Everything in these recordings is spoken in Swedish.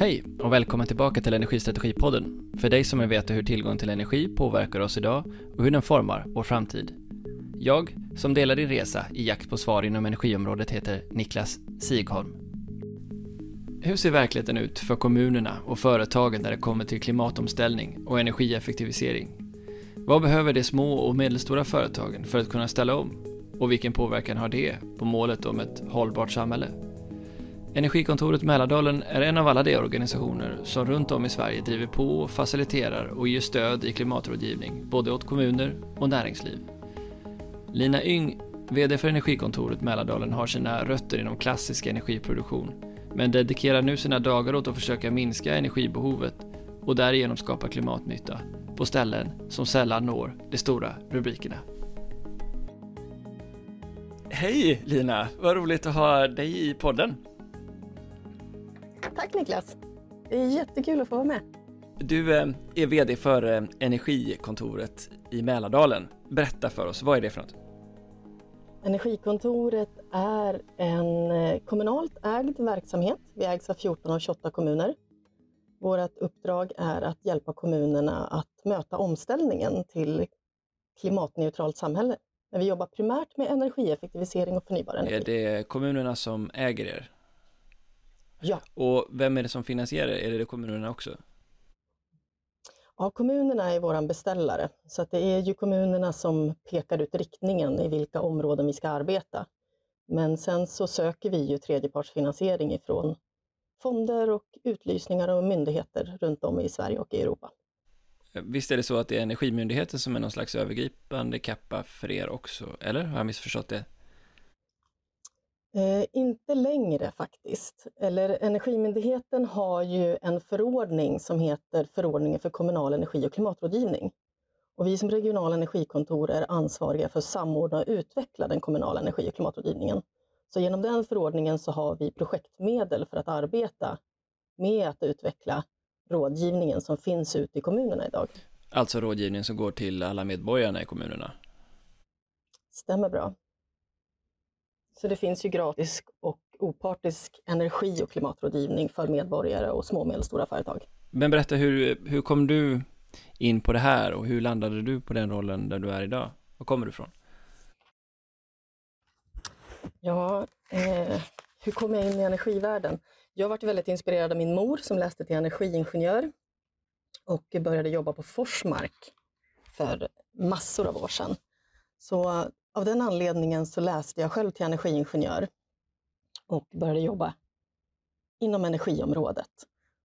Hej och välkommen tillbaka till Energistrategipodden. För dig som vill veta hur tillgång till energi påverkar oss idag och hur den formar vår framtid. Jag, som delar din resa i jakt på svar inom energiområdet, heter Niklas Sigholm. Hur ser verkligheten ut för kommunerna och företagen när det kommer till klimatomställning och energieffektivisering? Vad behöver de små och medelstora företagen för att kunna ställa om? Och vilken påverkan har det på målet om ett hållbart samhälle? Energikontoret Mälardalen är en av alla de organisationer som runt om i Sverige driver på, faciliterar och ger stöd i klimatrådgivning, både åt kommuner och näringsliv. Lina Yng, VD för Energikontoret Mälardalen, har sina rötter inom klassisk energiproduktion, men dedikerar nu sina dagar åt att försöka minska energibehovet och därigenom skapa klimatnytta på ställen som sällan når de stora rubrikerna. Hej Lina, vad roligt att ha dig i podden. Tack Niklas. Det är jättekul att få vara med. Du eh, är VD för eh, Energikontoret i Mälardalen. Berätta för oss, vad är det för något? Energikontoret är en eh, kommunalt ägd verksamhet. Vi ägs av 14 av 28 kommuner. Vårt uppdrag är att hjälpa kommunerna att möta omställningen till klimatneutralt samhälle. Men vi jobbar primärt med energieffektivisering och förnybar energi. Är det kommunerna som äger er? Ja. Och vem är det som finansierar? Är det kommunerna också? Ja, kommunerna är våran beställare, så att det är ju kommunerna som pekar ut riktningen i vilka områden vi ska arbeta. Men sen så söker vi ju tredjepartsfinansiering ifrån fonder och utlysningar och myndigheter runt om i Sverige och i Europa. Visst är det så att det är Energimyndigheten som är någon slags övergripande kappa för er också, eller har jag missförstått det? Eh, inte längre faktiskt. Eller Energimyndigheten har ju en förordning som heter Förordningen för kommunal energi och klimatrådgivning. Och vi som regionala energikontor är ansvariga för att samordna och utveckla den kommunala energi och klimatrådgivningen. Så genom den förordningen så har vi projektmedel för att arbeta med att utveckla rådgivningen som finns ute i kommunerna idag. Alltså rådgivning som går till alla medborgarna i kommunerna? Stämmer bra. Så det finns ju gratis och opartisk energi och klimatrådgivning för medborgare och små och medelstora företag. Men berätta, hur, hur kom du in på det här och hur landade du på den rollen där du är idag? Var kommer du ifrån? Ja, eh, hur kom jag in i energivärlden? Jag varit väldigt inspirerad av min mor som läste till energiingenjör och började jobba på Forsmark för massor av år sedan. Så av den anledningen så läste jag själv till energiingenjör och började jobba inom energiområdet.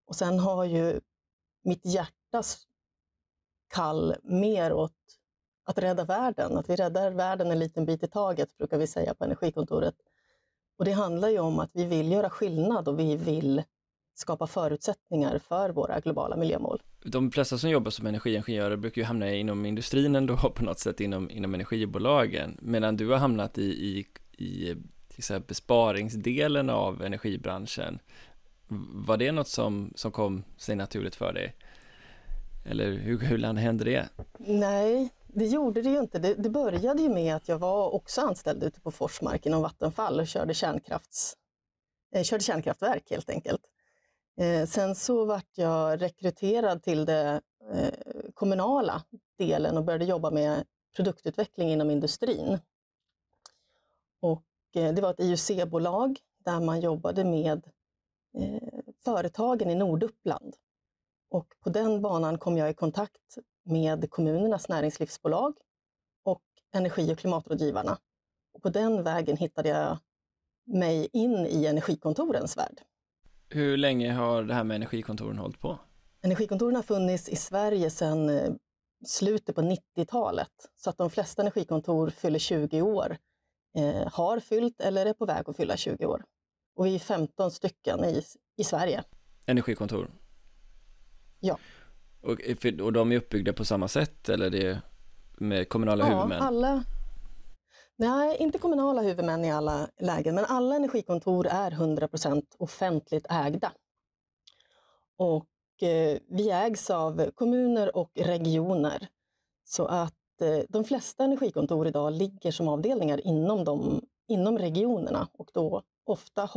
Och sen har ju mitt hjärtas kall mer åt att rädda världen, att vi räddar världen en liten bit i taget, brukar vi säga på Energikontoret. Och det handlar ju om att vi vill göra skillnad och vi vill skapa förutsättningar för våra globala miljömål. De flesta som jobbar som energiingenjörer brukar ju hamna inom industrin ändå på något sätt inom, inom energibolagen, medan du har hamnat i, i, i till besparingsdelen av energibranschen. Var det något som, som kom sig naturligt för dig? Eller hur, hur hände det? Nej, det gjorde det ju inte. Det, det började ju med att jag var också anställd ute på Forsmark inom Vattenfall och körde, kärnkrafts, eh, körde kärnkraftverk helt enkelt. Eh, sen så vart jag rekryterad till den eh, kommunala delen och började jobba med produktutveckling inom industrin. Och eh, det var ett IUC-bolag där man jobbade med eh, företagen i Norduppland. Och på den banan kom jag i kontakt med kommunernas näringslivsbolag och energi och klimatrådgivarna. Och på den vägen hittade jag mig in i energikontorens värld. Hur länge har det här med energikontoren hållit på? Energikontoren har funnits i Sverige sedan eh, slutet på 90-talet, så att de flesta energikontor fyller 20 år, eh, har fyllt eller är på väg att fylla 20 år. Och vi är 15 stycken i, i Sverige. Energikontor? Ja. Och, och de är uppbyggda på samma sätt eller det med kommunala ja, huvudmän? alla, Nej, inte kommunala huvudmän i alla lägen, men alla energikontor är 100% offentligt ägda. Och eh, vi ägs av kommuner och regioner. Så att eh, de flesta energikontor idag ligger som avdelningar inom, de, inom regionerna och då ofta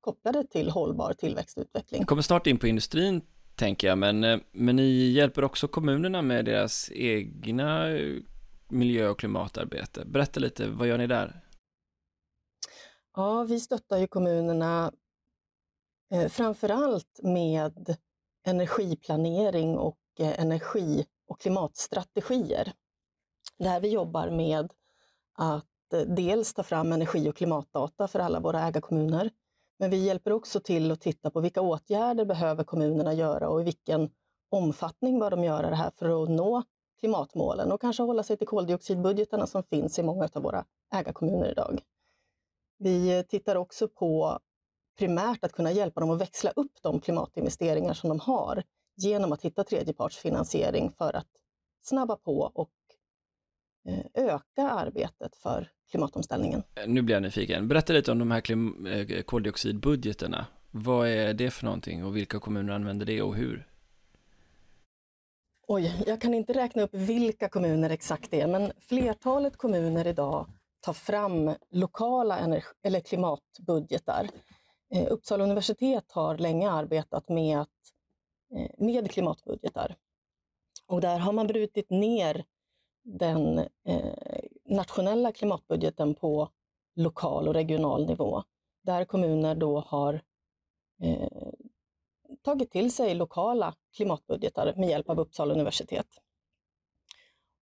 kopplade till hållbar tillväxtutveckling. Jag. Vi kommer snart in på industrin tänker jag, men, eh, men ni hjälper också kommunerna med deras egna eh, miljö och klimatarbete. Berätta lite, vad gör ni där? Ja, vi stöttar ju kommunerna eh, framförallt med energiplanering och eh, energi och klimatstrategier. Där vi jobbar med att eh, dels ta fram energi och klimatdata för alla våra ägarkommuner. Men vi hjälper också till att titta på vilka åtgärder behöver kommunerna göra och i vilken omfattning bör de göra det här för att nå klimatmålen och kanske hålla sig till koldioxidbudgetarna som finns i många av våra ägarkommuner idag. Vi eh, tittar också på primärt att kunna hjälpa dem att växla upp de klimatinvesteringar som de har genom att hitta tredjepartsfinansiering för att snabba på och eh, öka arbetet för klimatomställningen. Eh, nu blir jag nyfiken. Berätta lite om de här koldioxidbudgeterna. Vad är det för någonting och vilka kommuner använder det och hur? Oj, jag kan inte räkna upp vilka kommuner exakt det är, men flertalet kommuner idag tar fram lokala energi, eller klimatbudgetar. Eh, Uppsala universitet har länge arbetat med, att, eh, med klimatbudgetar. Och där har man brutit ner den eh, nationella klimatbudgeten på lokal och regional nivå, där kommuner då har eh, tagit till sig lokala klimatbudgetar med hjälp av Uppsala universitet.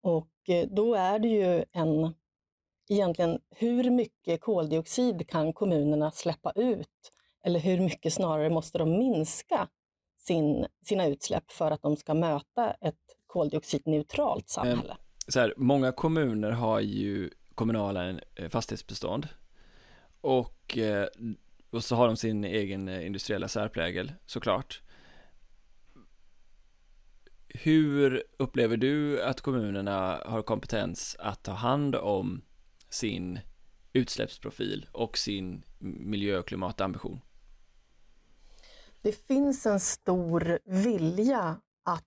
Och eh, då är det ju en, egentligen hur mycket koldioxid kan kommunerna släppa ut? Eller hur mycket snarare måste de minska sin, sina utsläpp för att de ska möta ett koldioxidneutralt samhälle? Så här, många kommuner har ju kommunala eh, fastighetsbestånd och eh, och så har de sin egen eh, industriella särprägel såklart. Hur upplever du att kommunerna har kompetens att ta hand om sin utsläppsprofil och sin miljö och klimatambition? Det finns en stor vilja att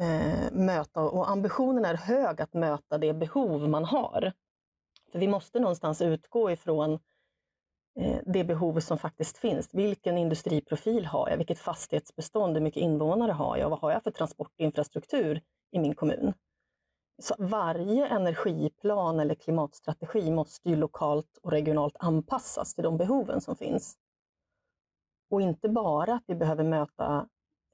eh, möta och ambitionen är hög att möta det behov man har. För vi måste någonstans utgå ifrån Eh, Eh, det behov som faktiskt finns. Vilken industriprofil har jag? Vilket fastighetsbestånd? Hur mycket invånare har jag? Vad har jag för transportinfrastruktur i min kommun? Så varje energiplan eller klimatstrategi måste ju lokalt och regionalt anpassas till de behoven som finns. Och inte bara att vi behöver möta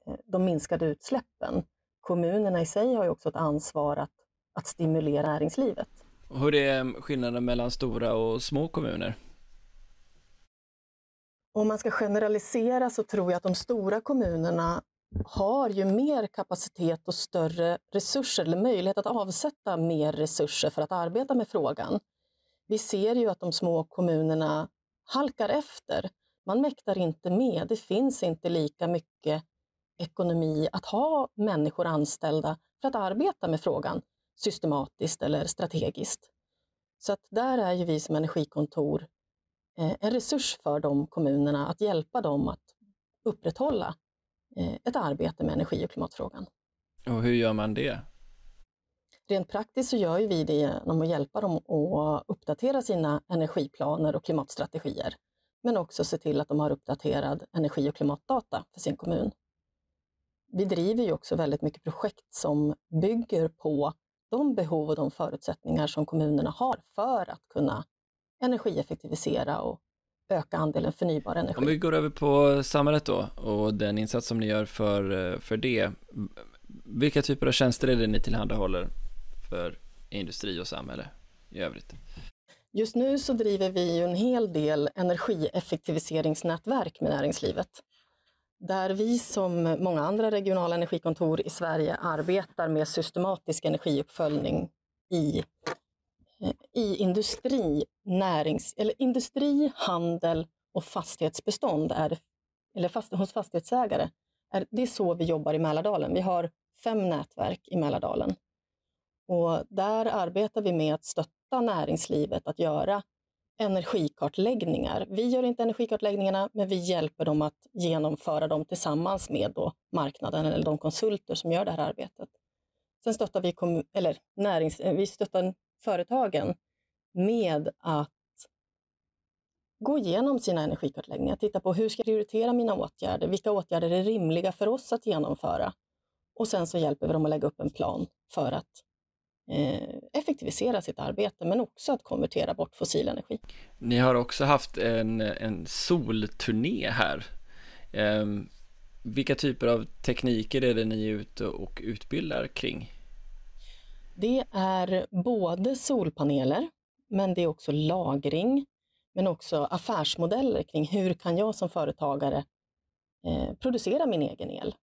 eh, de minskade utsläppen. Kommunerna i sig har ju också ett ansvar att, att stimulera näringslivet. hur är skillnaden mellan stora och små kommuner? Om man ska generalisera så tror jag att de stora kommunerna har ju mer kapacitet och större resurser, eller möjlighet att avsätta mer resurser för att arbeta med frågan. Vi ser ju att de små kommunerna halkar efter. Man mäktar inte med. Det finns inte lika mycket ekonomi att ha människor anställda för att arbeta med frågan systematiskt eller strategiskt. Så att där är ju vi som energikontor en resurs för de kommunerna att hjälpa dem att upprätthålla eh, ett arbete med energi och klimatfrågan. Och hur gör man det? Rent praktiskt så gör vi det genom att hjälpa dem att uppdatera sina energiplaner och klimatstrategier, men också se till att de har uppdaterad energi och klimatdata för sin kommun. Vi driver ju också väldigt mycket projekt som bygger på de behov och de förutsättningar som kommunerna har för att kunna energieffektivisera och öka andelen förnybar energi. Om vi går över på samhället då och den insats som ni gör för, för det. Vilka typer av tjänster är det ni tillhandahåller för industri och samhälle i övrigt? Just nu så driver vi en hel del energieffektiviseringsnätverk med näringslivet. Där vi som många andra regionala energikontor i Sverige arbetar med systematisk energiuppföljning i Eh, i industri, närings, eller industri, handel och fastighetsbestånd, är, eller fast, hos fastighetsägare, är, det är så vi jobbar i Mälardalen. Vi har fem nätverk i Mälardalen. Och där arbetar vi med att stötta näringslivet att göra energikartläggningar. Vi gör inte energikartläggningarna, men vi hjälper dem att genomföra dem tillsammans med då marknaden eller de konsulter som gör det här arbetet. Sen stöttar vi, eller närings, eh, vi stöttar företagen med att gå igenom sina energikartläggningar, titta på hur ska jag prioritera mina åtgärder, vilka åtgärder är rimliga för oss att genomföra? Och sen så hjälper vi dem att lägga upp en plan för att eh, effektivisera sitt arbete, men också att konvertera bort fossil energi. Ni har också haft en, en solturné här. Eh, vilka typer av tekniker är det ni är ute och utbildar kring? Det är både solpaneler, men det är också lagring, men också affärsmodeller kring hur kan jag som företagare eh, producera min egen el.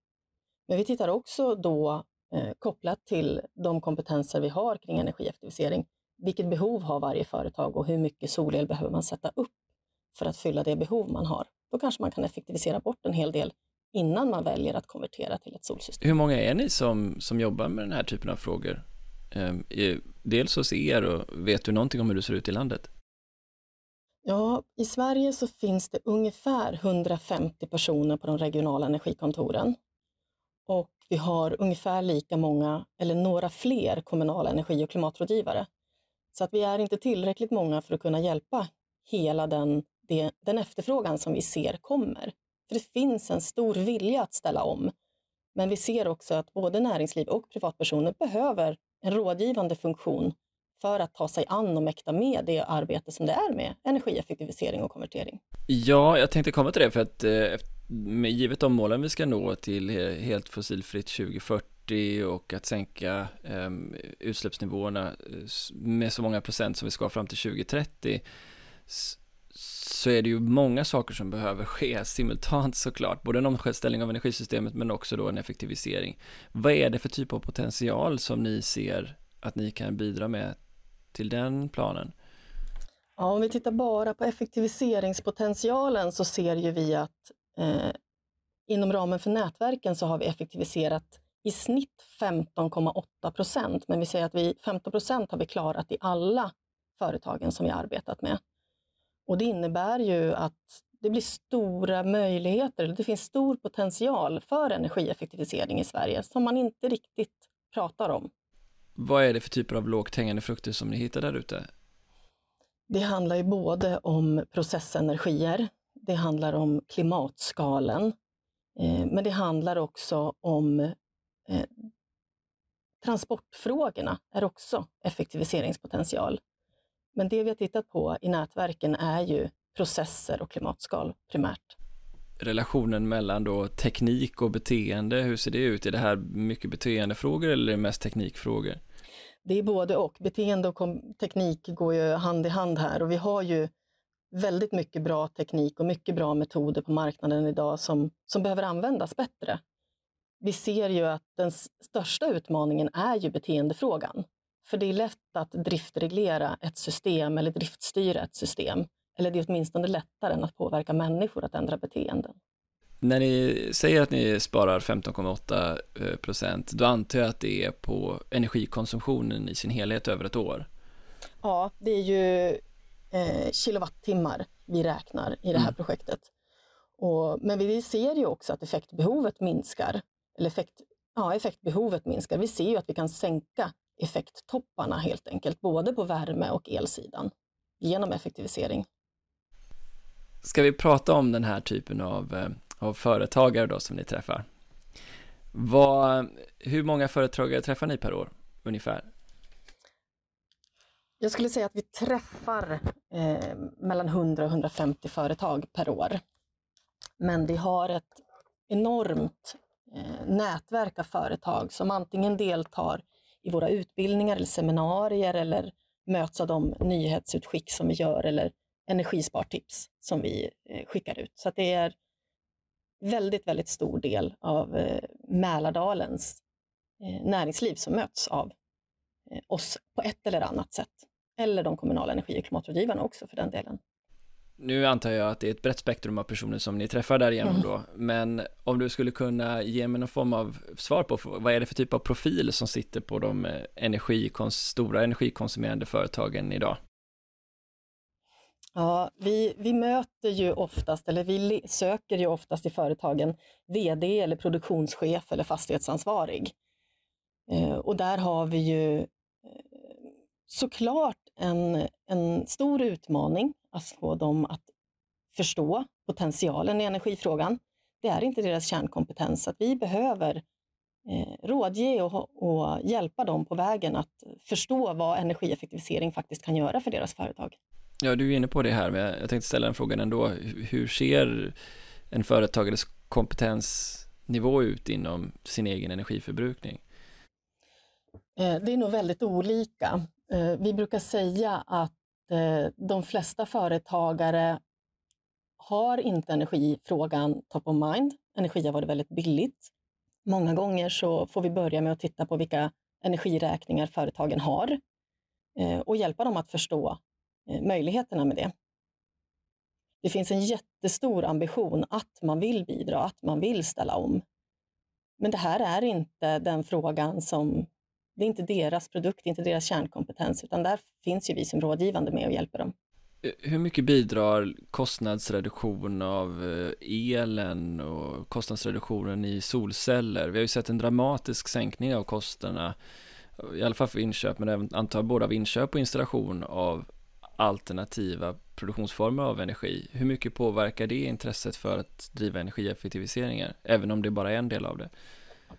Men vi tittar också då eh, kopplat till de kompetenser vi har kring energieffektivisering. Vilket behov har varje företag och hur mycket solel behöver man sätta upp för att fylla det behov man har? Då kanske man kan effektivisera bort en hel del innan man väljer att konvertera till ett solsystem. Hur många är ni som, som jobbar med den här typen av frågor? Ehm, dels hos er och vet du någonting om hur det ser ut i landet? Ja, i Sverige så finns det ungefär 150 personer på de regionala energikontoren. Och vi har ungefär lika många, eller några fler, kommunala energi och klimatrådgivare. Så att vi är inte tillräckligt många för att kunna hjälpa hela den, den efterfrågan som vi ser kommer. För det finns en stor vilja att ställa om. Men vi ser också att både näringsliv och privatpersoner behöver en rådgivande funktion för att ta sig an och mäkta med det arbete som det är med energieffektivisering och konvertering. Ja, jag tänkte komma till det för att eh, med givet de målen vi ska nå till helt fossilfritt 2040 och att sänka ehm, utsläppsnivåerna eh, med så många procent som vi ska fram till 2030 så är det ju många saker som behöver ske simultant såklart, både en omställning av energisystemet men också då en effektivisering. Vad är det för typ av potential som ni ser att ni kan bidra med till den planen? Ja, om vi tittar bara på effektiviseringspotentialen så ser ju vi att eh, inom ramen för nätverken så har vi effektiviserat i snitt 15,8 procent, men vi säger att vi 15 procent har vi klarat i alla företagen som vi arbetat med. Och det innebär ju att det blir stora möjligheter, det finns stor potential för energieffektivisering i Sverige som man inte riktigt pratar om. Vad är det för typer av lågt hängande frukter som ni hittar där ute? Det handlar ju både om processenergier, det handlar om klimatskalen, eh, men det handlar också om eh, transportfrågorna är också effektiviseringspotential. Men det vi har tittat på i nätverken är ju processer och klimatskal primärt. Relationen mellan då teknik och beteende, hur ser det ut? Är det här mycket beteendefrågor eller är det mest teknikfrågor? Det är både och. Beteende och teknik går ju hand i hand här och vi har ju väldigt mycket bra teknik och mycket bra metoder på marknaden idag som, som behöver användas bättre. Vi ser ju att den största utmaningen är ju beteendefrågan. För det är lätt att driftreglera ett system eller driftstyra ett system. Eller det är åtminstone lättare än att påverka människor att ändra beteenden. När ni säger att ni sparar 15,8 eh, procent, då antar jag att det är på energikonsumtionen i sin helhet över ett år? Ja, det är ju eh, kilowattimmar vi räknar i det här mm. projektet. Och, men vi ser ju också att effektbehovet minskar. Eller effekt, ja, effektbehovet minskar. Vi ser ju att vi kan sänka effekttopparna helt enkelt, både på värme och elsidan genom effektivisering. Ska vi prata om den här typen av, eh, av företagare då som ni träffar? Vad, hur många företagare träffar ni per år ungefär? Jag skulle säga att vi träffar eh, mellan 100 och 150 företag per år. Men vi har ett enormt eh, nätverk av företag som antingen deltar i våra utbildningar eller seminarier eller möts av de nyhetsutskick som vi gör eller energispartips som vi eh, skickar ut. Så det är väldigt, väldigt stor del av eh, Mälardalens eh, näringsliv som möts av oss på ett eller annat sätt. Eller de kommunala energi och klimatrådgivarna också för den delen. Nu antar jag att det är ett brett spektrum av personer som ni träffar därigenom mm. då, men om du skulle kunna ge mig någon form av svar på vad är det för typ av profil som sitter på de eh, energikons stora energikonsumerande företagen idag? Ja, vi, vi möter ju oftast, eller vi söker ju oftast i företagen VD eller produktionschef eller fastighetsansvarig. Eh, och där har vi ju eh, såklart en, en stor utmaning att få dem att förstå potentialen i energifrågan. Det är inte deras kärnkompetens, att vi behöver eh, rådge och, och hjälpa dem på vägen att förstå vad energieffektivisering faktiskt kan göra för deras företag. Ja, du är inne på det här, men jag tänkte ställa en fråga ändå. Hur ser en företagares kompetensnivå ut inom sin egen energiförbrukning? Eh, det är nog väldigt olika. Eh, vi brukar säga att Eh, de flesta företagare har inte energifrågan top of mind. Energi har varit väldigt billigt. Många gånger så får vi börja med att titta på vilka energiräkningar företagen har eh, och hjälpa dem att förstå eh, möjligheterna med det. Det finns en jättestor ambition att man vill bidra, att man vill ställa om. Men det här är inte den frågan som det är inte deras produkt, inte deras kärnkompetens, utan där finns ju vi som rådgivande med och hjälper dem. Eh, hur mycket bidrar kostnadsreduktion av eh, elen och kostnadsreduktionen i solceller? Vi har ju sett en dramatisk sänkning av kostnaderna, i alla fall för inköp, men även antar både av inköp och installation av alternativa produktionsformer av energi. Hur mycket påverkar det intresset för att driva energieffektiviseringar, även om det bara är en del av det?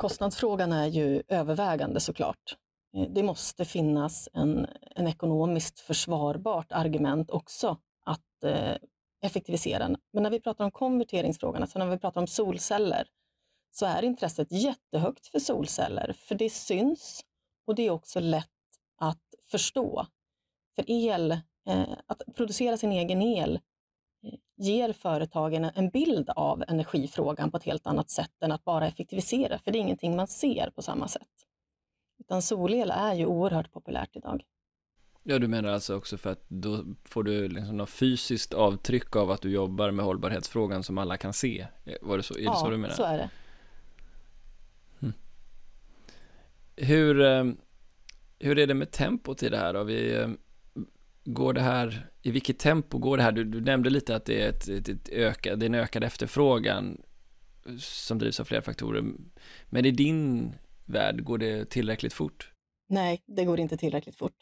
Kostnadsfrågan är ju övervägande såklart. Eh, det måste finnas en, en ekonomiskt försvarbart argument också att eh, effektivisera. Men när vi pratar om konverteringsfrågan, alltså när vi pratar om solceller, så är intresset jättehögt för solceller, för det syns och det är också lätt att förstå. För el, eh, att producera sin egen el ger företagen en bild av energifrågan på ett helt annat sätt än att bara effektivisera, för det är ingenting man ser på samma sätt. Utan solel är ju oerhört populärt idag. Ja, du menar alltså också för att då får du liksom något fysiskt avtryck av att du jobbar med hållbarhetsfrågan som alla kan se? Var det så, är det ja, så du menar? så är det. Hmm. Hur, eh, hur är det med tempot i det här då? Vi, eh, går det här, i vilket tempo går det här? Du, du nämnde lite att det är, ett, ett, ett öka, det är en ökad efterfrågan som drivs av flera faktorer. Men i din värld, går det tillräckligt fort? Nej, det går inte tillräckligt fort.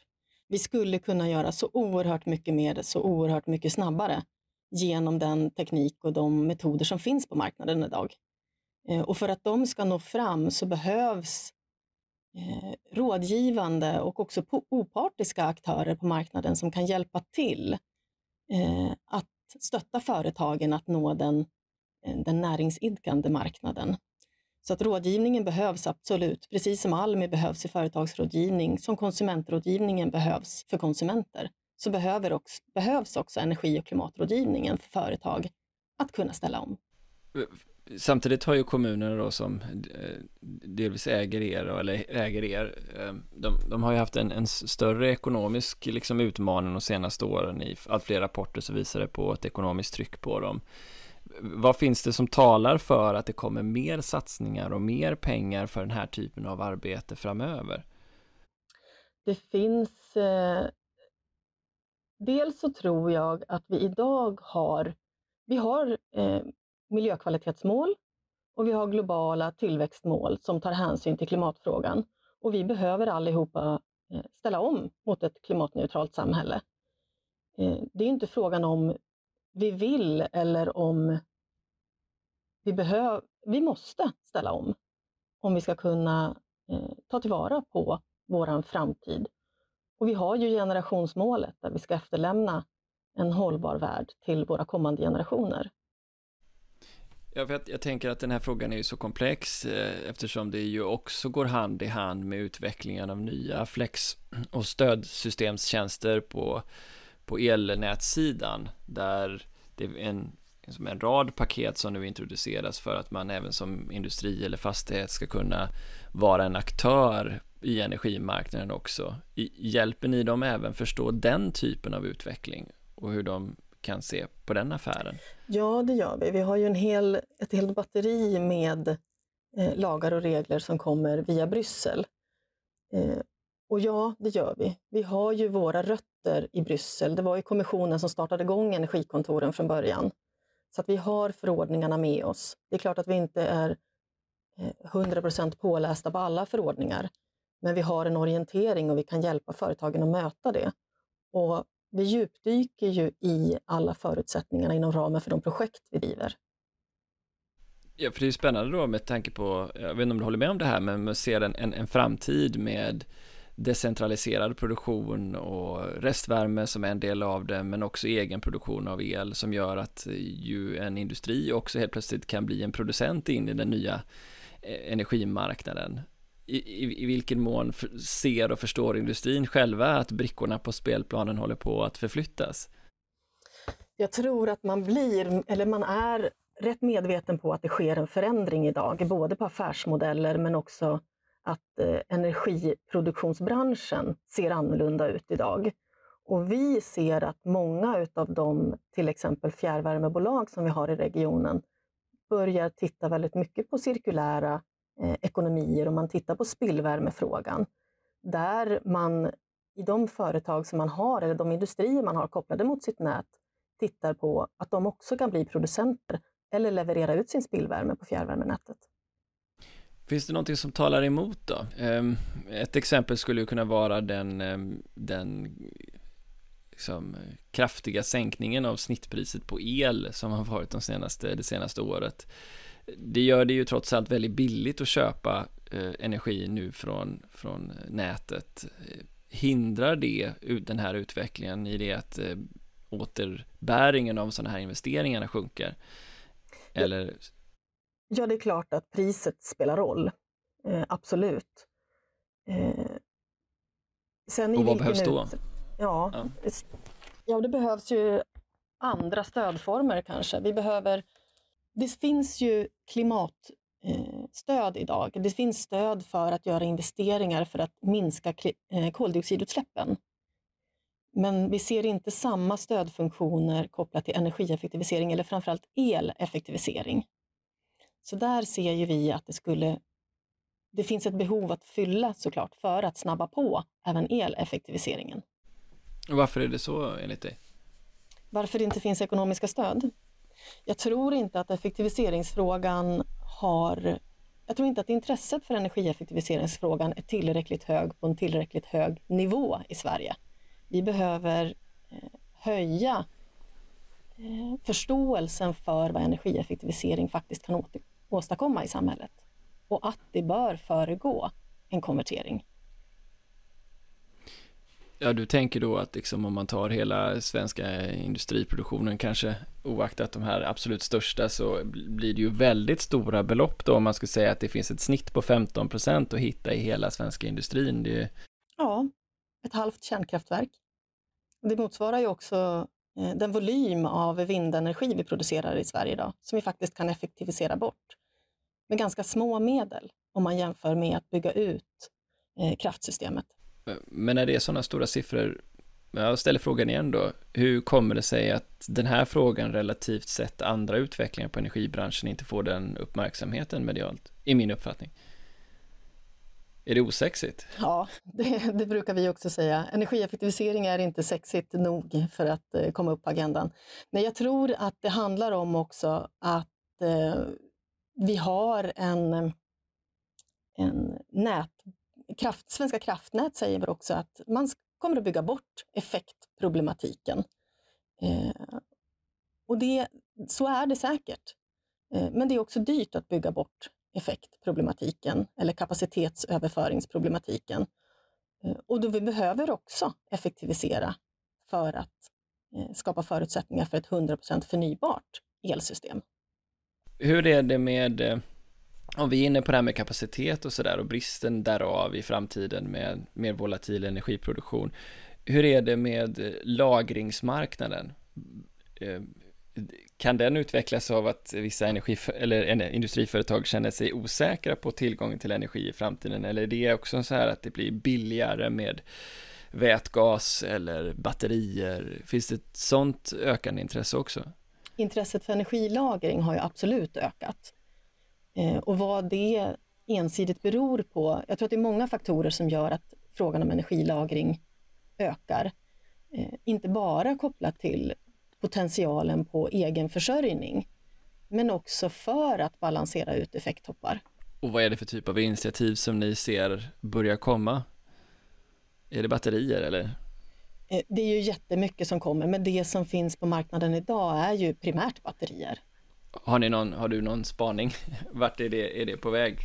Vi skulle kunna göra så oerhört mycket mer, så oerhört mycket snabbare genom den teknik och de metoder som finns på marknaden idag. Eh, och för att de ska nå fram så behövs eh, rådgivande och också opartiska aktörer på marknaden som kan hjälpa till eh, att stötta företagen att nå den, eh, den näringsidkande marknaden. Så att rådgivningen behövs absolut, precis som Almi behövs i företagsrådgivning, som konsumentrådgivningen behövs för konsumenter, så behöver också, behövs också energi och klimatrådgivningen för företag att kunna ställa om. Samtidigt har ju kommuner då som eh, delvis äger er, eller äger er, eh, de, de har ju haft en, en, större ekonomisk liksom utmaning de senaste åren. I allt fler rapporter så visar det på ett ekonomiskt tryck på dem. Vad finns det som talar för att det kommer mer satsningar och mer pengar för den här typen av arbete framöver? Det finns... Eh, dels så tror jag att vi idag har, vi har eh, miljökvalitetsmål och vi har globala tillväxtmål som tar hänsyn till klimatfrågan. Och vi behöver allihopa eh, ställa om mot ett klimatneutralt samhälle. Eh, det är inte frågan om vi vill eller om vi behöver. Vi måste ställa om om vi ska kunna eh, ta tillvara på vår framtid. Och vi har ju generationsmålet där vi ska efterlämna en hållbar värld till våra kommande generationer. Ja, för jag, jag tänker att den här frågan är ju så komplex eh, eftersom det ju också går hand i hand med utvecklingen av nya flex och stödsystemstjänster på, på elnätssidan där det är en, liksom en rad paket som nu introduceras för att man även som industri eller fastighet ska kunna vara en aktör i energimarknaden också. I, hjälper ni dem även förstå den typen av utveckling och hur de kan se på den affären? Ja, det gör vi. Vi har ju en hel, ett helt batteri med eh, lagar och regler som kommer via Bryssel. Eh, och ja, det gör vi. Vi har ju våra rötter i Bryssel. Det var ju kommissionen som startade igång energikontoren från början. Så att vi har förordningarna med oss. Det är klart att vi inte är 100 eh, pålästa på alla förordningar, men vi har en orientering och vi kan hjälpa företagen att möta det. Och vi djupdyker ju i alla förutsättningarna inom ramen för de projekt vi driver. Ja, för det är ju spännande då med tanke på, jag vet inte om du håller med om det här, men man ser en, en, en framtid med decentraliserad produktion och restvärme som är en del av det, men också egen produktion av el som gör att ju en industri också helt plötsligt kan bli en producent in i den nya eh, energimarknaden. I, i, i vilken mån ser och förstår industrin själva att brickorna på spelplanen håller på att förflyttas? Jag tror att man blir, eller man är rätt medveten på att det sker en förändring idag, både på affärsmodeller men också att eh, energiproduktionsbranschen ser annorlunda ut idag. Och vi ser att många av de till exempel fjärrvärmebolag som vi har i regionen börjar titta väldigt mycket på cirkulära eh, ekonomier och man tittar på spillvärmefrågan. Där man i de företag som man har, eller de industrier man har kopplade mot sitt nät, tittar på att de också kan bli producenter eller leverera ut sin spillvärme på fjärrvärmenätet. Finns det någonting som talar emot då? Ehm, ett exempel skulle kunna vara den, ehm, den liksom, kraftiga sänkningen av snittpriset på el som har varit de senaste, det senaste året. Det gör det ju trots allt väldigt billigt att köpa eh, energi nu från, från nätet. Hindrar det den här utvecklingen i det att eh, återbäringen av sådana här investeringar sjunker? Eller Ja, det är klart att priset spelar roll. Eh, absolut. Eh, sen och vad behövs då? Ja, ja. ja, det behövs ju andra stödformer kanske. Vi behöver... Det finns ju klimatstöd eh, idag. Det finns stöd för att göra investeringar för att minska eh, koldioxidutsläppen. Men vi ser inte samma stödfunktioner kopplat till energieffektivisering eller framförallt eleffektivisering. Så där ser ju vi att det skulle det finns ett behov att fylla såklart för att snabba på även eleffektiviseringen. Varför är det så enligt dig? Varför det inte finns ekonomiska stöd? Jag tror inte att effektiviseringsfrågan har... Jag tror inte att intresset för energieffektiviseringsfrågan är tillräckligt hög på en tillräckligt hög nivå i Sverige. Vi behöver eh, höja eh, förståelsen för vad energieffektivisering faktiskt kan åstadkomma i samhället och att det bör föregå en konvertering. Ja, du tänker då att liksom om man tar hela svenska industriproduktionen, kanske oaktat de här absolut största, så blir det ju väldigt stora belopp då om man skulle säga att det finns ett snitt på 15 procent att hitta i hela svenska industrin. Det... Ja, ett halvt kärnkraftverk. Det motsvarar ju också eh, den volym av vindenergi vi producerar i Sverige idag, som vi faktiskt kan effektivisera bort med ganska små medel om man jämför med att bygga ut eh, kraftsystemet. Men när det är sådana stora siffror, jag ställer frågan igen då, hur kommer det sig att den här frågan relativt sett andra utvecklingar på energibranschen inte får den uppmärksamheten medialt, i min uppfattning? Är det osexigt? Ja, det, det, brukar vi också säga. Energieffektivisering är inte sexigt nog för att eh, komma upp på agendan. Men jag tror att det handlar om också att eh, vi har en, en nät, kraft, Svenska kraftnät säger också att man kommer att bygga bort effektproblematiken. Eh, och det, så är det säkert. Eh, men det är också dyrt att bygga bort effektproblematiken eller kapacitetsöverföringsproblematiken. Eh, och då vi behöver också effektivisera för att eh, skapa förutsättningar för ett 100% förnybart elsystem. Hur är det med, eh, om vi är inne på det här med kapacitet och sådär och bristen därav i framtiden med mer volatil energiproduktion. Hur är det med lagringsmarknaden? Eh, kan den utvecklas av att vissa energi, eller industriföretag känner sig osäkra på tillgången till energi i framtiden? Eller är det också så här att det blir billigare med vätgas eller batterier? Finns det ett sånt ökande intresse också? intresset för energilagring har ju absolut ökat. Eh, och vad det ensidigt beror på, jag tror att det är många faktorer som gör att frågan om energilagring ökar. Eh, inte bara kopplat till potentialen på egen försörjning, men också för att balansera ut effekttoppar. Och vad är det för typ av initiativ som ni ser börja komma? Är det batterier eller? Eh, det är ju jättemycket som kommer, men det som finns på marknaden idag är ju primärt batterier. Har, ni någon, har du någon spaning? Vart är det, är det på väg?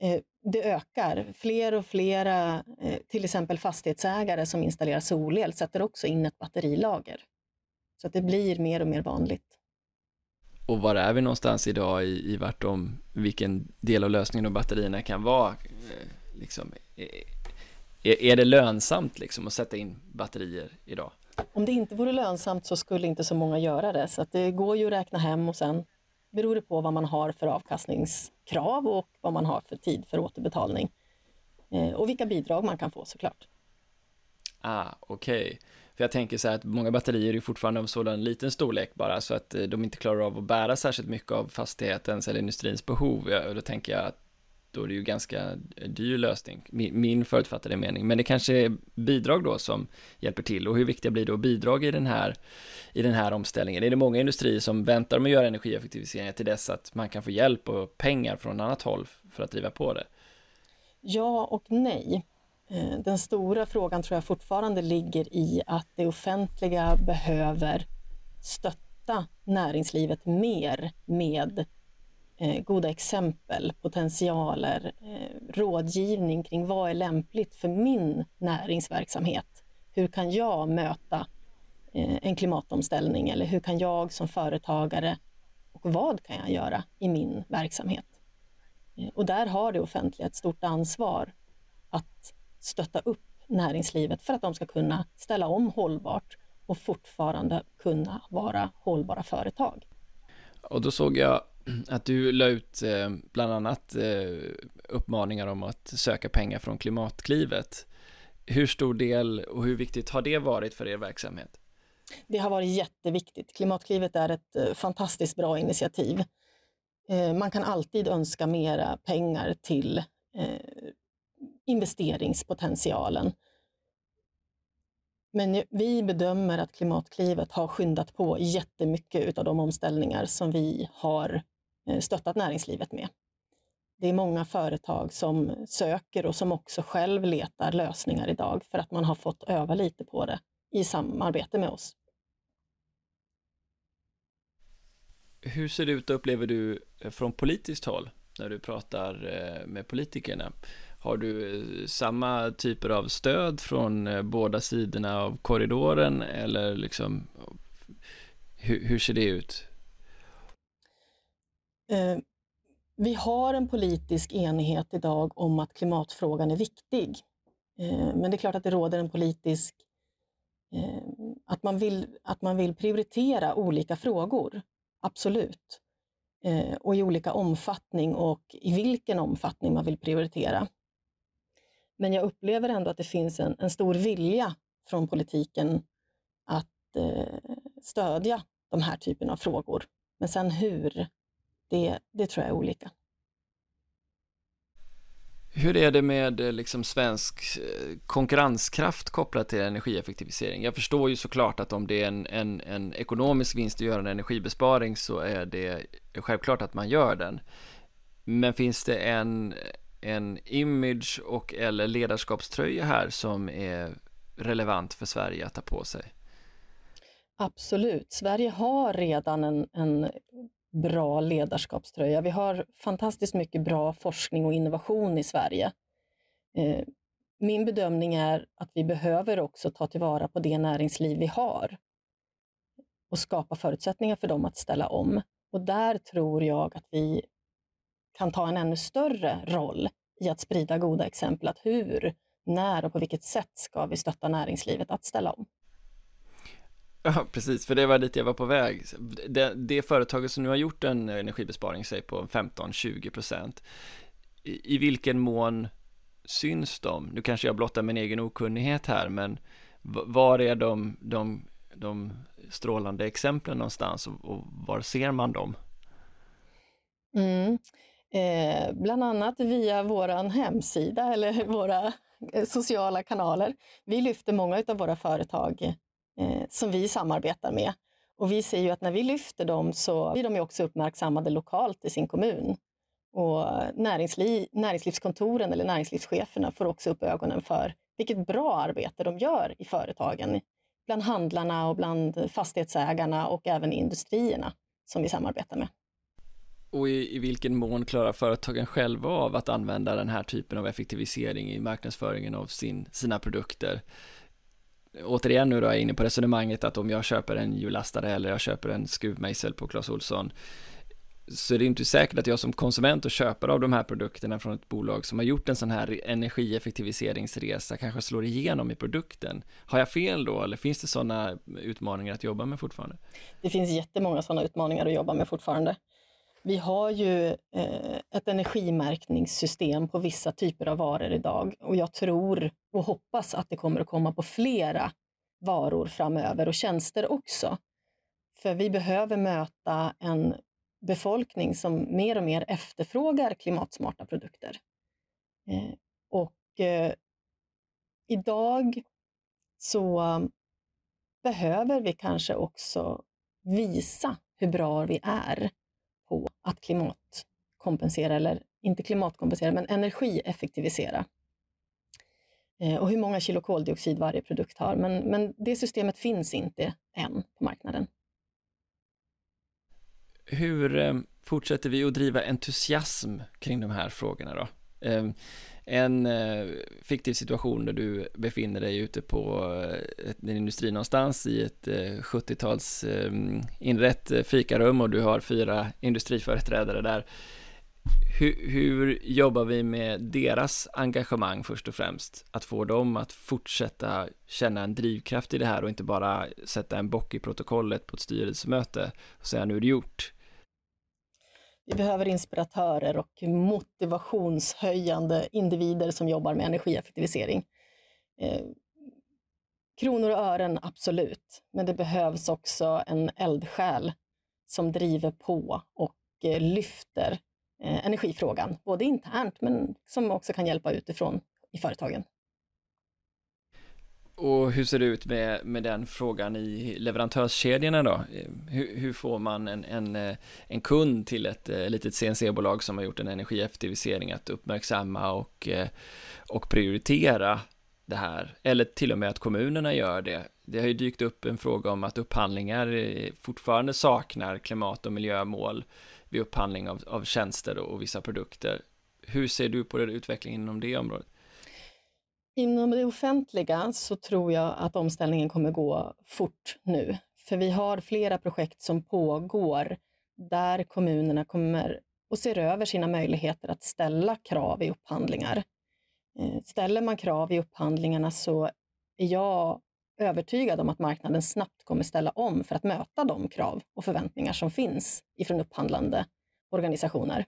Eh, det ökar. Fler och flera, eh, till exempel fastighetsägare som installerar solel, sätter också in ett batterilager. Så att det blir mer och mer vanligt. Och var är vi någonstans idag i, i vart de, vilken del av lösningen av batterierna kan vara? Liksom, är, är det lönsamt liksom att sätta in batterier idag? Om det inte vore lönsamt så skulle inte så många göra det. Så att det går ju att räkna hem och sen beror det på vad man har för avkastningskrav och vad man har för tid för återbetalning. Eh, och vilka bidrag man kan få såklart. Ah, okej. Okay. För jag tänker så här att många batterier är fortfarande av sådan liten storlek bara så att eh, de inte klarar av att bära särskilt mycket av fastighetens eller industrins behov. Då tänker jag att då är det ju ganska dyr lösning, min, min förutfattade mening. Men det kanske är bidrag då som hjälper till och hur viktiga blir då bidrag i den här, i den här omställningen? Är det många industrier som väntar med att göra energieffektiviseringar till dess att man kan få hjälp och pengar från annat håll för att driva på det? Ja och nej. Eh, den stora frågan tror jag fortfarande ligger i att det offentliga behöver stötta näringslivet mer med Eh, goda exempel, potentialer, eh, rådgivning kring vad är lämpligt för min näringsverksamhet? Hur kan jag möta eh, en klimatomställning eller hur kan jag som företagare och vad kan jag göra i min verksamhet? Och där har det offentliga ett stort ansvar att stötta upp näringslivet för att de ska kunna ställa om hållbart och fortfarande kunna vara hållbara företag. Och då såg jag att du la ut eh, bland annat eh, uppmaningar om att söka pengar från Klimatklivet. Hur stor del och hur viktigt har det varit för er verksamhet? Det har varit jätteviktigt. Klimatklivet är ett eh, fantastiskt bra initiativ. Eh, man kan alltid önska mera pengar till eh, investeringspotentialen. Men vi bedömer att Klimatklivet har skyndat på jättemycket av de omställningar som vi har Eh, stöttat näringslivet med. Det är många företag som söker och som också själv letar lösningar idag för att man har fått öva lite på det i samarbete med oss. Hur ser det ut, upplever du, eh, från politiskt håll när du pratar eh, med politikerna? Har du samma typer av stöd från båda sidorna av korridoren eller liksom hur, hur ser det ut? Eh, vi har en politisk enighet idag om att klimatfrågan är viktig. Eh, men det är klart att det råder en politisk... Eh, att, man vill, att man vill prioritera olika frågor, absolut. Och i olika omfattning och i vilken omfattning man vill prioritera. Men jag upplever ändå att det finns en, en stor vilja från politiken att stödja de här typen av frågor. Men sen hur, det, det tror jag är olika. Hur är det med eh, liksom svensk eh, konkurrenskraft kopplat till energieffektivisering? Jag förstår ju såklart att om det är en, en, en ekonomisk vinst att göra en energibesparing så är det självklart att man gör den. Men finns det en, en image och eller ledarskapströja här som är relevant för Sverige att ta på sig? Absolut. Sverige har redan en, en bra ledarskapströja. Vi har fantastiskt mycket bra forskning och innovation i Sverige. Eh, min bedömning är att vi behöver också ta tillvara på det näringsliv vi har och skapa förutsättningar för dem att ställa om. Och där tror jag att vi kan ta en ännu större roll i att sprida goda exempel. Att hur, när och på vilket sätt ska vi stötta näringslivet att ställa om? Ja, precis, för det var dit jag var på väg. Det, det företaget som nu har gjort en energibesparing, säg på 15-20 procent, i, i vilken mån syns de? Nu kanske jag blottar min egen okunnighet här, men var är de, de, de strålande exemplen någonstans och, och var ser man dem? Mm. Eh, bland annat via vår hemsida eller våra eh, sociala kanaler. Vi lyfter många av våra företag eh, som vi samarbetar med. Och vi ser ju att när vi lyfter dem så blir de ju också uppmärksammade lokalt i sin kommun. Och näringsliv, näringslivskontoren eller näringslivscheferna får också upp ögonen för vilket bra arbete de gör i företagen, bland handlarna och bland fastighetsägarna och även industrierna som vi samarbetar med. Och i, i, vilken mån klarar företagen själva av att använda den här typen av effektivisering i marknadsföringen av sin, sina produkter? Återigen nu då är jag inne på resonemanget att om jag köper en hjullastare eller jag köper en skruvmejsel på Clas Ohlson så är det inte säkert att jag som konsument och köpare av de här produkterna från ett bolag som har gjort en sån här energieffektiviseringsresa kanske slår igenom i produkten. Har jag fel då eller finns det sådana utmaningar att jobba med fortfarande? Det finns jättemånga sådana utmaningar att jobba med fortfarande. Vi har ju eh, ett energimärkningssystem på vissa typer av varor idag och jag tror och hoppas att det kommer att komma på flera varor framöver och tjänster också. För vi behöver möta en befolkning som mer och mer efterfrågar klimatsmarta produkter. Eh, och eh, idag så behöver vi kanske också visa hur bra vi är på att klimatkompensera, eller inte klimatkompensera, men energieffektivisera. Eh, och hur många kilo koldioxid varje produkt har. Men, men det systemet finns inte än på marknaden. Hur eh, fortsätter vi att driva entusiasm kring de här frågorna då? Eh, Eh, en fiktiv situation där du befinner dig ute på eh, en industri någonstans i ett eh, 70-tals eh, inrett fikarum och du har fyra industriföreträdare där. Hur, hur, jobbar vi med deras engagemang först och främst? Att få dem att fortsätta känna en drivkraft i det här och inte bara sätta en bock i protokollet på ett styrelsemöte och säga nu är det gjort. Vi behöver inspiratörer och motivationshöjande individer som jobbar med energieffektivisering. Eh, kronor och ören, absolut, men det behövs också en eldsjäl som driver på och eh, lyfter eh, energifrågan, både internt men som också kan hjälpa utifrån i företagen. Och hur ser det ut med, med den frågan i leverantörskedjorna då? Hur, hur får man en, en, en kund till ett, eh, litet CNC-bolag som har gjort en energieffektivisering att uppmärksamma och, eh, och prioritera det här? Eller till och med att kommunerna gör det. Det har ju dykt upp en fråga om att upphandlingar eh, fortfarande saknar klimat och miljömål vid upphandling av, av tjänster och vissa produkter. Hur ser du på den utvecklingen inom det området? Inom det offentliga så tror jag att omställningen kommer gå fort nu. För vi har flera projekt som pågår där kommunerna kommer och ser över sina möjligheter att ställa krav i upphandlingar. Eh, ställer man krav i upphandlingarna så är jag övertygad om att marknaden snabbt kommer ställa om för att möta de krav och förväntningar som finns ifrån upphandlande organisationer.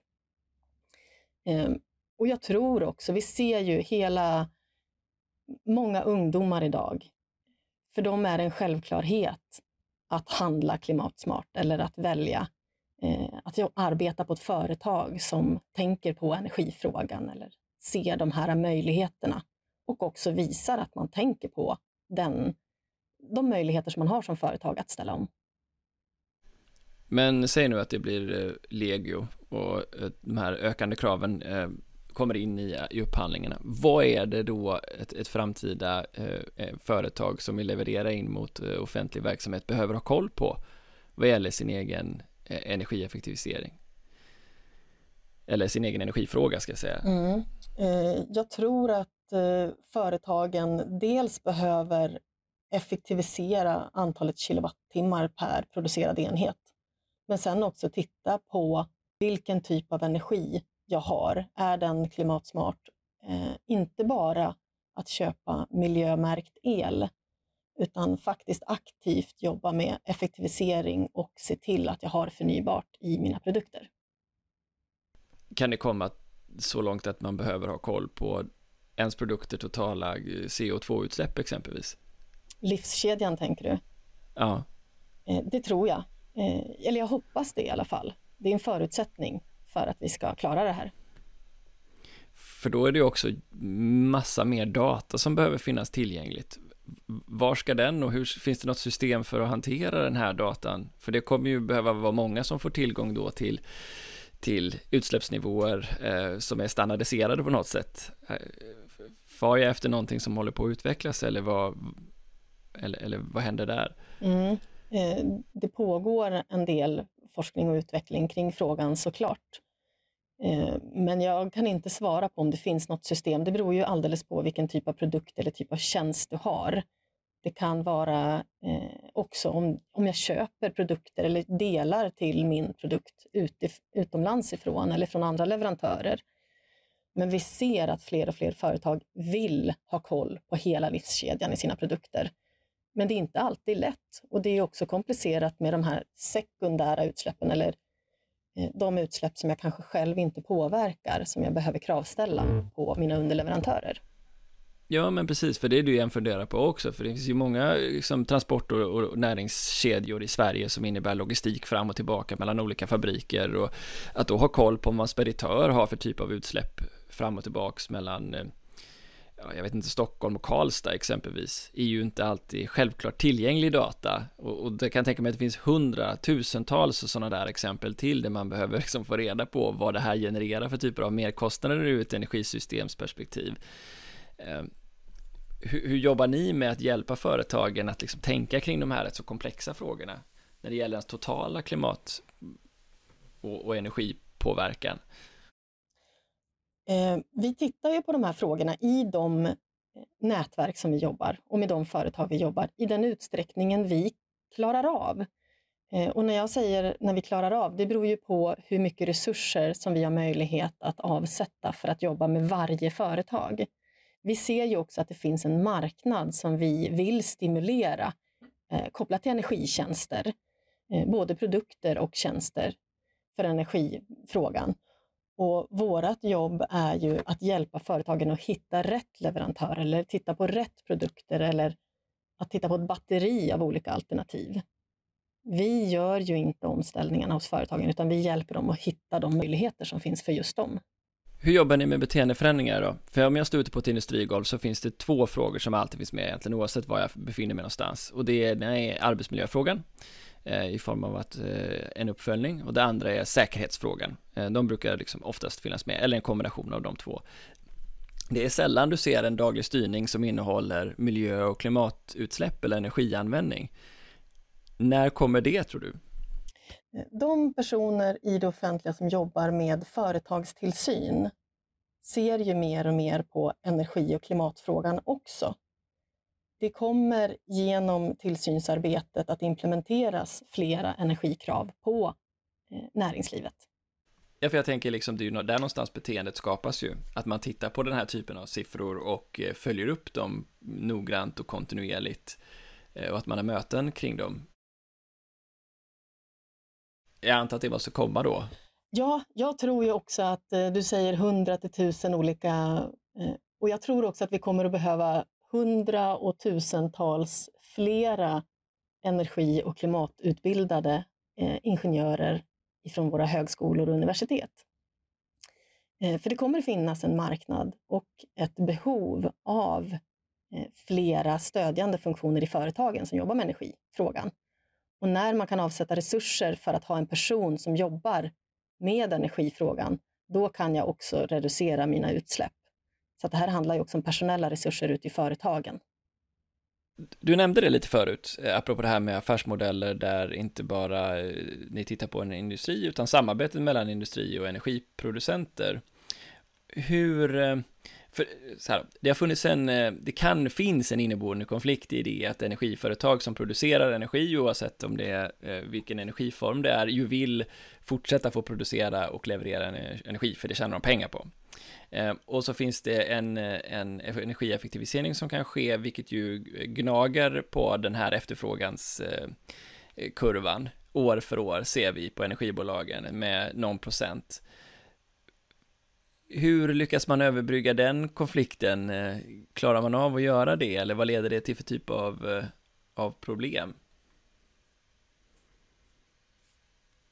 Ehm, och jag tror också, vi ser ju hela många ungdomar idag, för dem är det en självklarhet att handla klimatsmart eller att välja eh, att arbeta på ett företag som tänker på energifrågan eller ser de här möjligheterna och också visar att man tänker på den, de möjligheter som man har som företag att ställa om. Men säg nu att det blir eh, legio och eh, de här ökande kraven eh, kommer in i, i upphandlingarna. Vad är det då ett, ett framtida eh, eh, företag som vill leverera in mot eh, offentlig verksamhet behöver ha koll på vad gäller sin egen eh, energieffektivisering? Eller sin egen energifråga ska jag säga. Mm. Eh, jag tror att eh, företagen dels behöver effektivisera antalet kilowattimmar per producerad enhet. Men sen också titta på vilken typ av energi jag har, är den klimatsmart? Eh, inte bara att köpa miljömärkt el, utan faktiskt aktivt jobba med effektivisering och se till att jag har förnybart i mina produkter. Kan det komma så långt att man behöver ha koll på ens produkter totala CO2-utsläpp exempelvis? Livskedjan tänker du? Ja. Eh, det tror jag. Eh, eller jag hoppas det i alla fall. Det är en förutsättning för att vi ska klara det här. För då är det ju också massa mer data som behöver finnas tillgängligt. Var ska den och hur finns det något system för att hantera den här datan? För det kommer ju behöva vara många som får tillgång då till, till utsläppsnivåer eh, som är standardiserade på något sätt. Eh, far jag efter någonting som håller på att utvecklas eller vad, eller, eller vad händer där? Mm. Eh, det pågår en del forskning och utveckling kring frågan såklart. Eh, men jag kan inte svara på om det finns något system. Det beror ju alldeles på vilken typ av produkt eller typ av tjänst du har. Det kan vara eh, också om, om jag köper produkter eller delar till min produkt utif, utomlands ifrån eller från andra leverantörer. Men vi ser att fler och fler företag vill ha koll på hela livskedjan i sina produkter. Men det är inte alltid lätt och det är också komplicerat med de här sekundära utsläppen eller eh, de utsläpp som jag kanske själv inte påverkar, som jag behöver kravställa på mina underleverantörer. Ja, men precis, för det är det en funderar på också, för det finns ju många liksom, transport och, och näringskedjor i Sverige som innebär logistik fram och tillbaka mellan olika fabriker och att då ha koll på vad speditör har för typ av utsläpp fram och tillbaks mellan eh, jag vet inte, Stockholm och Karlstad exempelvis, är ju inte alltid självklart tillgänglig data. Och, och det kan jag tänka mig att det finns hundratusentals sådana där exempel till, där man behöver liksom få reda på vad det här genererar för typer av merkostnader ur ett energisystemsperspektiv. Eh, hur, hur, jobbar ni med att hjälpa företagen att liksom tänka kring de här rätt så komplexa frågorna när det gäller den totala klimat och, och energipåverkan? Eh, vi tittar ju på de här frågorna i de eh, nätverk som vi jobbar och med de företag vi jobbar i den utsträckningen vi klarar av. Eh, och när jag säger när vi klarar av, det beror ju på hur mycket resurser som vi har möjlighet att avsätta för att jobba med varje företag. Vi ser ju också att det finns en marknad som vi vill stimulera eh, kopplat till energitjänster, eh, både produkter och tjänster för energifrågan. Och vårt jobb är ju att hjälpa företagen att hitta rätt leverantör eller titta på rätt produkter eller att titta på ett batteri av olika alternativ. Vi gör ju inte omställningarna hos företagen utan vi hjälper dem att hitta de möjligheter som finns för just dem. Hur jobbar ni med beteendeförändringar då? För om jag står ute på ett industrigolv så finns det två frågor som alltid finns med egentligen oavsett var jag befinner mig någonstans och det är, den är arbetsmiljöfrågan Eh, i form av att eh, en uppföljning och det andra är säkerhetsfrågan. Eh, de brukar liksom oftast finnas med eller en kombination av de två. Det är sällan du ser en daglig styrning som innehåller miljö och klimatutsläpp eller energianvändning. När kommer det tror du? De personer i det offentliga som jobbar med företagstillsyn ser ju mer och mer på energi och klimatfrågan också. Det kommer genom tillsynsarbetet att implementeras flera energikrav på eh, näringslivet. Ja, för jag tänker liksom, det är ju där någonstans beteendet skapas ju. Att man tittar på den här typen av siffror och eh, följer upp dem noggrant och kontinuerligt. Eh, och att man har möten kring dem. Jag antar att det måste komma då? Ja, jag tror ju också att du säger 100 till 1000 olika och jag tror också att vi kommer att behöva hundra och tusentals flera energi och klimatutbildade eh, ingenjörer ifrån våra högskolor och universitet. Eh, för det kommer finnas en marknad och ett behov av eh, flera stödjande funktioner i företagen som jobbar med energifrågan. Och när man kan avsätta resurser för att ha en person som jobbar med energifrågan, då kan jag också reducera mina utsläpp. Så det här handlar ju också om personella resurser ute i företagen. Du nämnde det lite förut, eh, apropå det här med affärsmodeller där inte bara eh, ni tittar på en industri utan samarbetet mellan industri och energiproducenter. Hur, eh, för så här, det har funnits en, det kan finnas en inneboende konflikt i det att energiföretag som producerar energi, oavsett om det är vilken energiform det är, ju vill fortsätta få producera och leverera energi, för det tjänar de pengar på. Eh, och så finns det en, eh, en energieffektivisering som kan ske, vilket ju gnager på den här efterfrågans eh, kurvan. År för år ser vi på energibolagen med någon procent hur lyckas man överbrygga den konflikten? Klarar man av att göra det eller vad leder det till för typ av, av problem?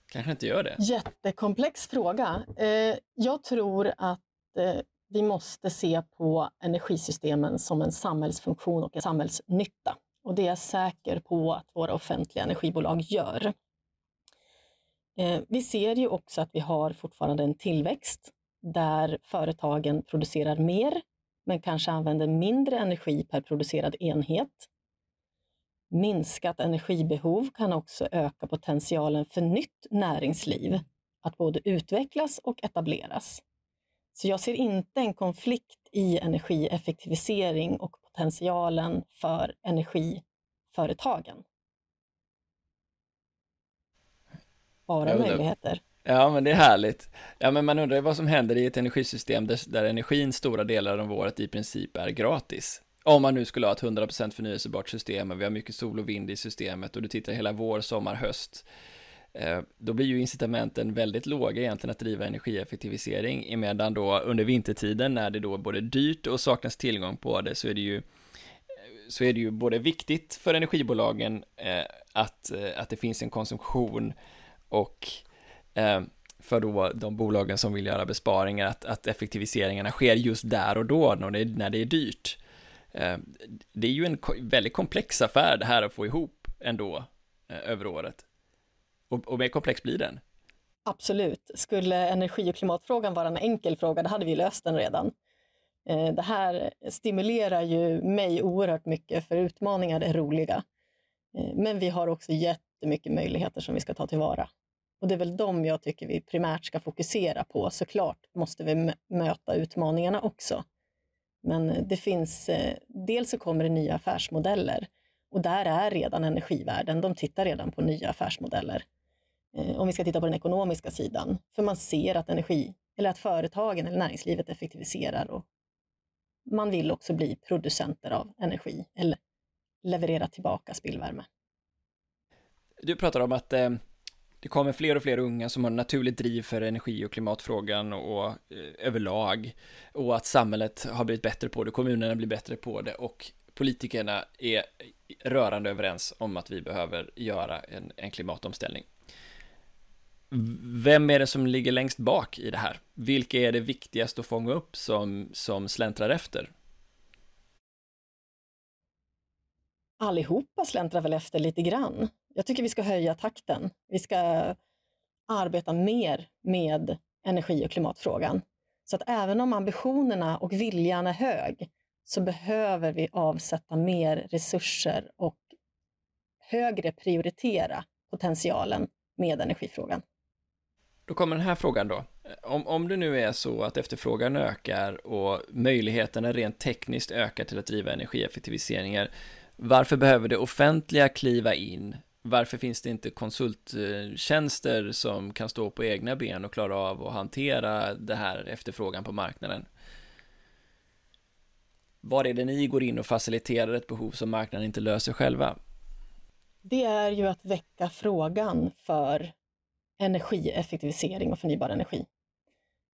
Kanske inte gör det. Jättekomplex fråga. Jag tror att Eh, vi måste se på energisystemen som en samhällsfunktion och en samhällsnytta. Och det är jag säker på att våra offentliga energibolag gör. Eh, vi ser ju också att vi har fortfarande en tillväxt där företagen producerar mer men kanske använder mindre energi per producerad enhet. Minskat energibehov kan också öka potentialen för nytt näringsliv att både utvecklas och etableras. Så jag ser inte en konflikt i energieffektivisering och potentialen för energiföretagen. Bara möjligheter. Ja, men det är härligt. Ja, men man undrar vad som händer i ett energisystem där, där energin stora delar av året i princip är gratis. Om man nu skulle ha ett 100% förnyelsebart system och vi har mycket sol och vind i systemet och du tittar hela vår, sommar, höst. Eh, då blir ju incitamenten väldigt låga egentligen att driva energieffektivisering, emedan då under vintertiden när det då är både dyrt och saknas tillgång på det så är det ju eh, så är det ju både viktigt för energibolagen eh, att, att det finns en konsumtion och för då de bolagen som vill göra besparingar att, att effektiviseringarna sker just där och då när det, är, när det är dyrt. Det är ju en väldigt komplex affär det här att få ihop ändå över året. Och, och mer komplex blir den. Absolut. Skulle energi och klimatfrågan vara en enkel fråga, då hade vi löst den redan. Eh, det här stimulerar ju mig oerhört mycket, för utmaningar är roliga. Eh, men vi har också jättemycket möjligheter som vi ska ta tillvara. Och det är väl de jag tycker vi primärt ska fokusera på. Såklart måste vi möta utmaningarna också. Men det finns, eh, dels så kommer det nya affärsmodeller och där är redan energivärlden. de tittar redan på nya affärsmodeller. Eh, om vi ska titta på den ekonomiska sidan, för man ser att energi, eller att företagen eller näringslivet effektiviserar och man vill också bli producenter av energi eller leverera tillbaka spillvärme. Du pratar om att eh, det kommer fler och fler unga som har naturligt driv för energi och klimatfrågan och eh, överlag och att samhället har blivit bättre på det, kommunerna blir bättre på det och politikerna är rörande överens om att vi behöver göra en, en klimatomställning. Vem är det som ligger längst bak i det här? Vilka är det viktigast att fånga upp som, som släntrar efter? Allihopa släntrar väl efter lite grann. Jag tycker vi ska höja takten. Vi ska arbeta mer med energi och klimatfrågan. Så att även om ambitionerna och viljan är hög så behöver vi avsätta mer resurser och högre prioritera potentialen med energifrågan. Då kommer den här frågan då. Om, om det nu är så att efterfrågan ökar och möjligheterna rent tekniskt ökar till att driva energieffektiviseringar, varför behöver det offentliga kliva in? Varför finns det inte konsulttjänster som kan stå på egna ben och klara av att hantera det här efterfrågan på marknaden? Var är det ni går in och faciliterar ett behov som marknaden inte löser själva? Det är ju att väcka frågan för energieffektivisering och förnybar energi.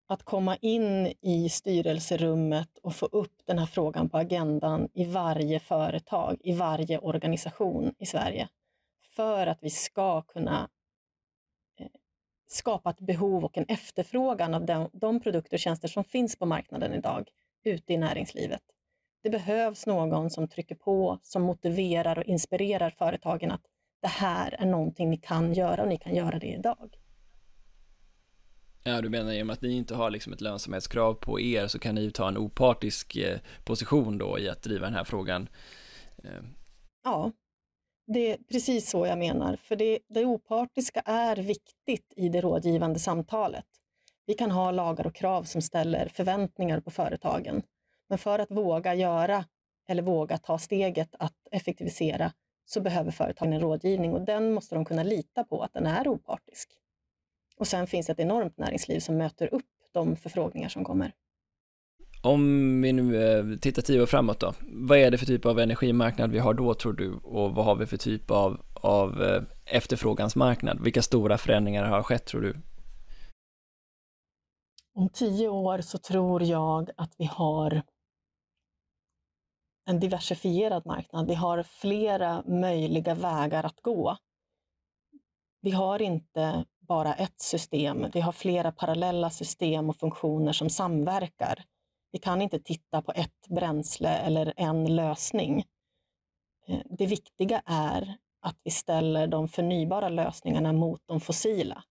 Att komma in i styrelserummet och få upp den här frågan på agendan i varje företag, i varje organisation i Sverige. För att vi ska kunna eh, skapa ett behov och en efterfrågan av de, de produkter och tjänster som finns på marknaden idag ute i näringslivet. Det behövs någon som trycker på, som motiverar och inspirerar företagen att det här är någonting ni kan göra och ni kan göra det idag. Ja, du menar med att ni inte har liksom ett lönsamhetskrav på er så kan ni ta en opartisk eh, position då i att driva den här frågan. Eh. Ja, det är precis så jag menar, för det, det opartiska är viktigt i det rådgivande samtalet. Vi kan ha lagar och krav som ställer förväntningar på företagen, men för att våga göra eller våga ta steget att effektivisera så behöver företagen en rådgivning och den måste de kunna lita på att den är opartisk. Och sen finns ett enormt näringsliv som möter upp de förfrågningar som kommer. Om vi nu eh, tittar tio år framåt då, vad är det för typ av energimarknad vi har då tror du och vad har vi för typ av, av eh, efterfrågansmarknad? Vilka stora förändringar har skett tror du? Om tio år så tror jag att vi har en diversifierad marknad. Vi har flera möjliga vägar att gå. Vi har inte bara ett system. Vi har flera parallella system och funktioner som samverkar. Vi kan inte titta på ett bränsle eller en lösning. Eh, det viktiga är att vi ställer de förnybara lösningarna mot de fossila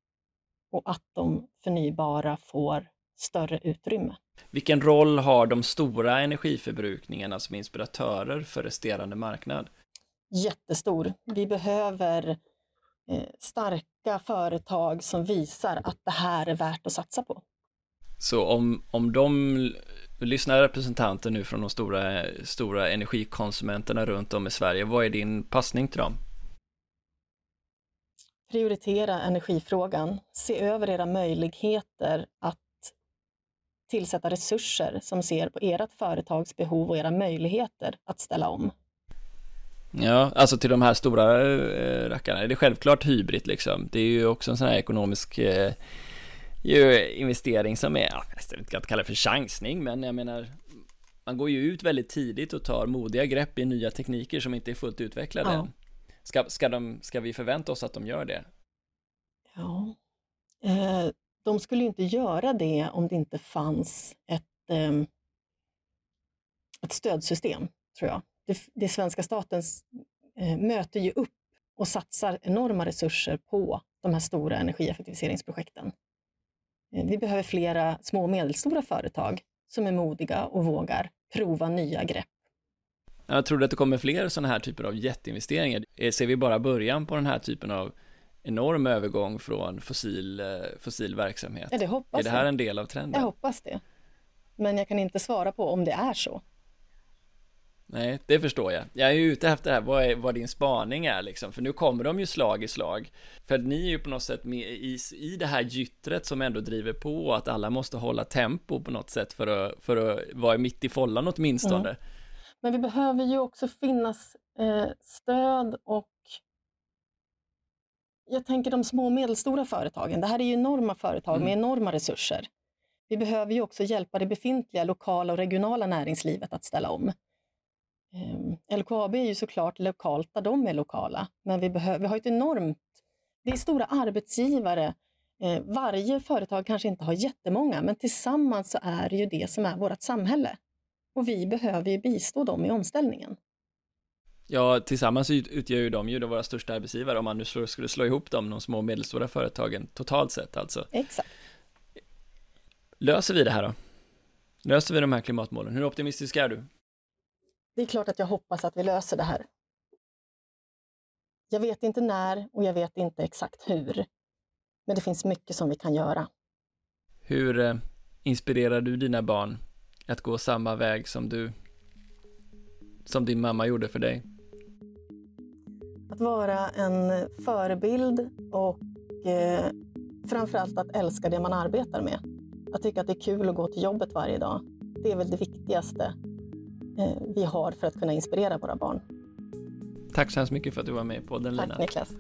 och att de förnybara får större utrymme. Vilken roll har de stora energiförbrukningarna som inspiratörer för resterande marknad? Jättestor. Vi behöver eh, starka företag som visar att det här är värt att satsa på. Så om, om de lyssnar representanter nu från de stora, stora energikonsumenterna runt om i Sverige, vad är din passning till dem? Prioritera energifrågan. Se över era möjligheter att tillsätta resurser som ser på ert företags behov och era möjligheter att ställa om. Ja, alltså till de här stora äh, rackarna, är det självklart hybrid liksom? Det är ju också en sån här ekonomisk äh, investering som är, ja, jag inte kalla det för chansning, men jag menar, man går ju ut väldigt tidigt och tar modiga grepp i nya tekniker som inte är fullt utvecklade ja. än. Ska, ska, de, ska vi förvänta oss att de gör det? Ja, eh, de skulle inte göra det om det inte fanns ett, eh, ett stödsystem, tror jag. Det, det svenska statens eh, möter ju upp och satsar enorma resurser på de här stora energieffektiviseringsprojekten. Eh, vi behöver flera små och medelstora företag som är modiga och vågar prova nya grepp. Jag tror att det kommer fler sådana här typer av jätteinvesteringar. Eh, ser vi bara början på den här typen av enorm övergång från fossil, eh, fossil verksamhet? Ja, det hoppas Är det här en del av trenden? Jag hoppas det. Men jag kan inte svara på om det är så. Nej, det förstår jag. Jag är ju ute efter det här, vad, är, vad din spaning är liksom, för nu kommer de ju slag i slag. För ni är ju på något sätt med i, i det här gyttret som ändå driver på att alla måste hålla tempo på något sätt för att, för att vara mitt i follan åtminstone. Mm. Men vi behöver ju också finnas eh, stöd och jag tänker de små och medelstora företagen. Det här är ju enorma företag mm. med enorma resurser. Vi behöver ju också hjälpa det befintliga lokala och regionala näringslivet att ställa om. Eh, LKAB är ju såklart lokalt där de är lokala, men vi, behöver, vi har ett enormt... Det är stora arbetsgivare. Eh, varje företag kanske inte har jättemånga, men tillsammans så är det ju det som är vårt samhälle. Och vi behöver ju bistå dem i omställningen. Ja, tillsammans utgör ju de ju då våra största arbetsgivare om man nu skulle slå ihop dem, de små och medelstora företagen totalt sett alltså. Exakt. Löser vi det här då? Löser vi de här klimatmålen? Hur optimistisk är du? Det är klart att jag hoppas att vi löser det här. Jag vet inte när och jag vet inte exakt hur. Men det finns mycket som vi kan göra. Hur eh, inspirerar du dina barn att gå samma väg som du som din mamma gjorde för dig? Att vara en förebild och eh, framförallt att älska det man arbetar med. Att tycka att det är kul att gå till jobbet varje dag. Det är väl det viktigaste Eh, vi har för att kunna inspirera våra barn. Tack så hemskt mycket för att du var med på den Tack Niklas.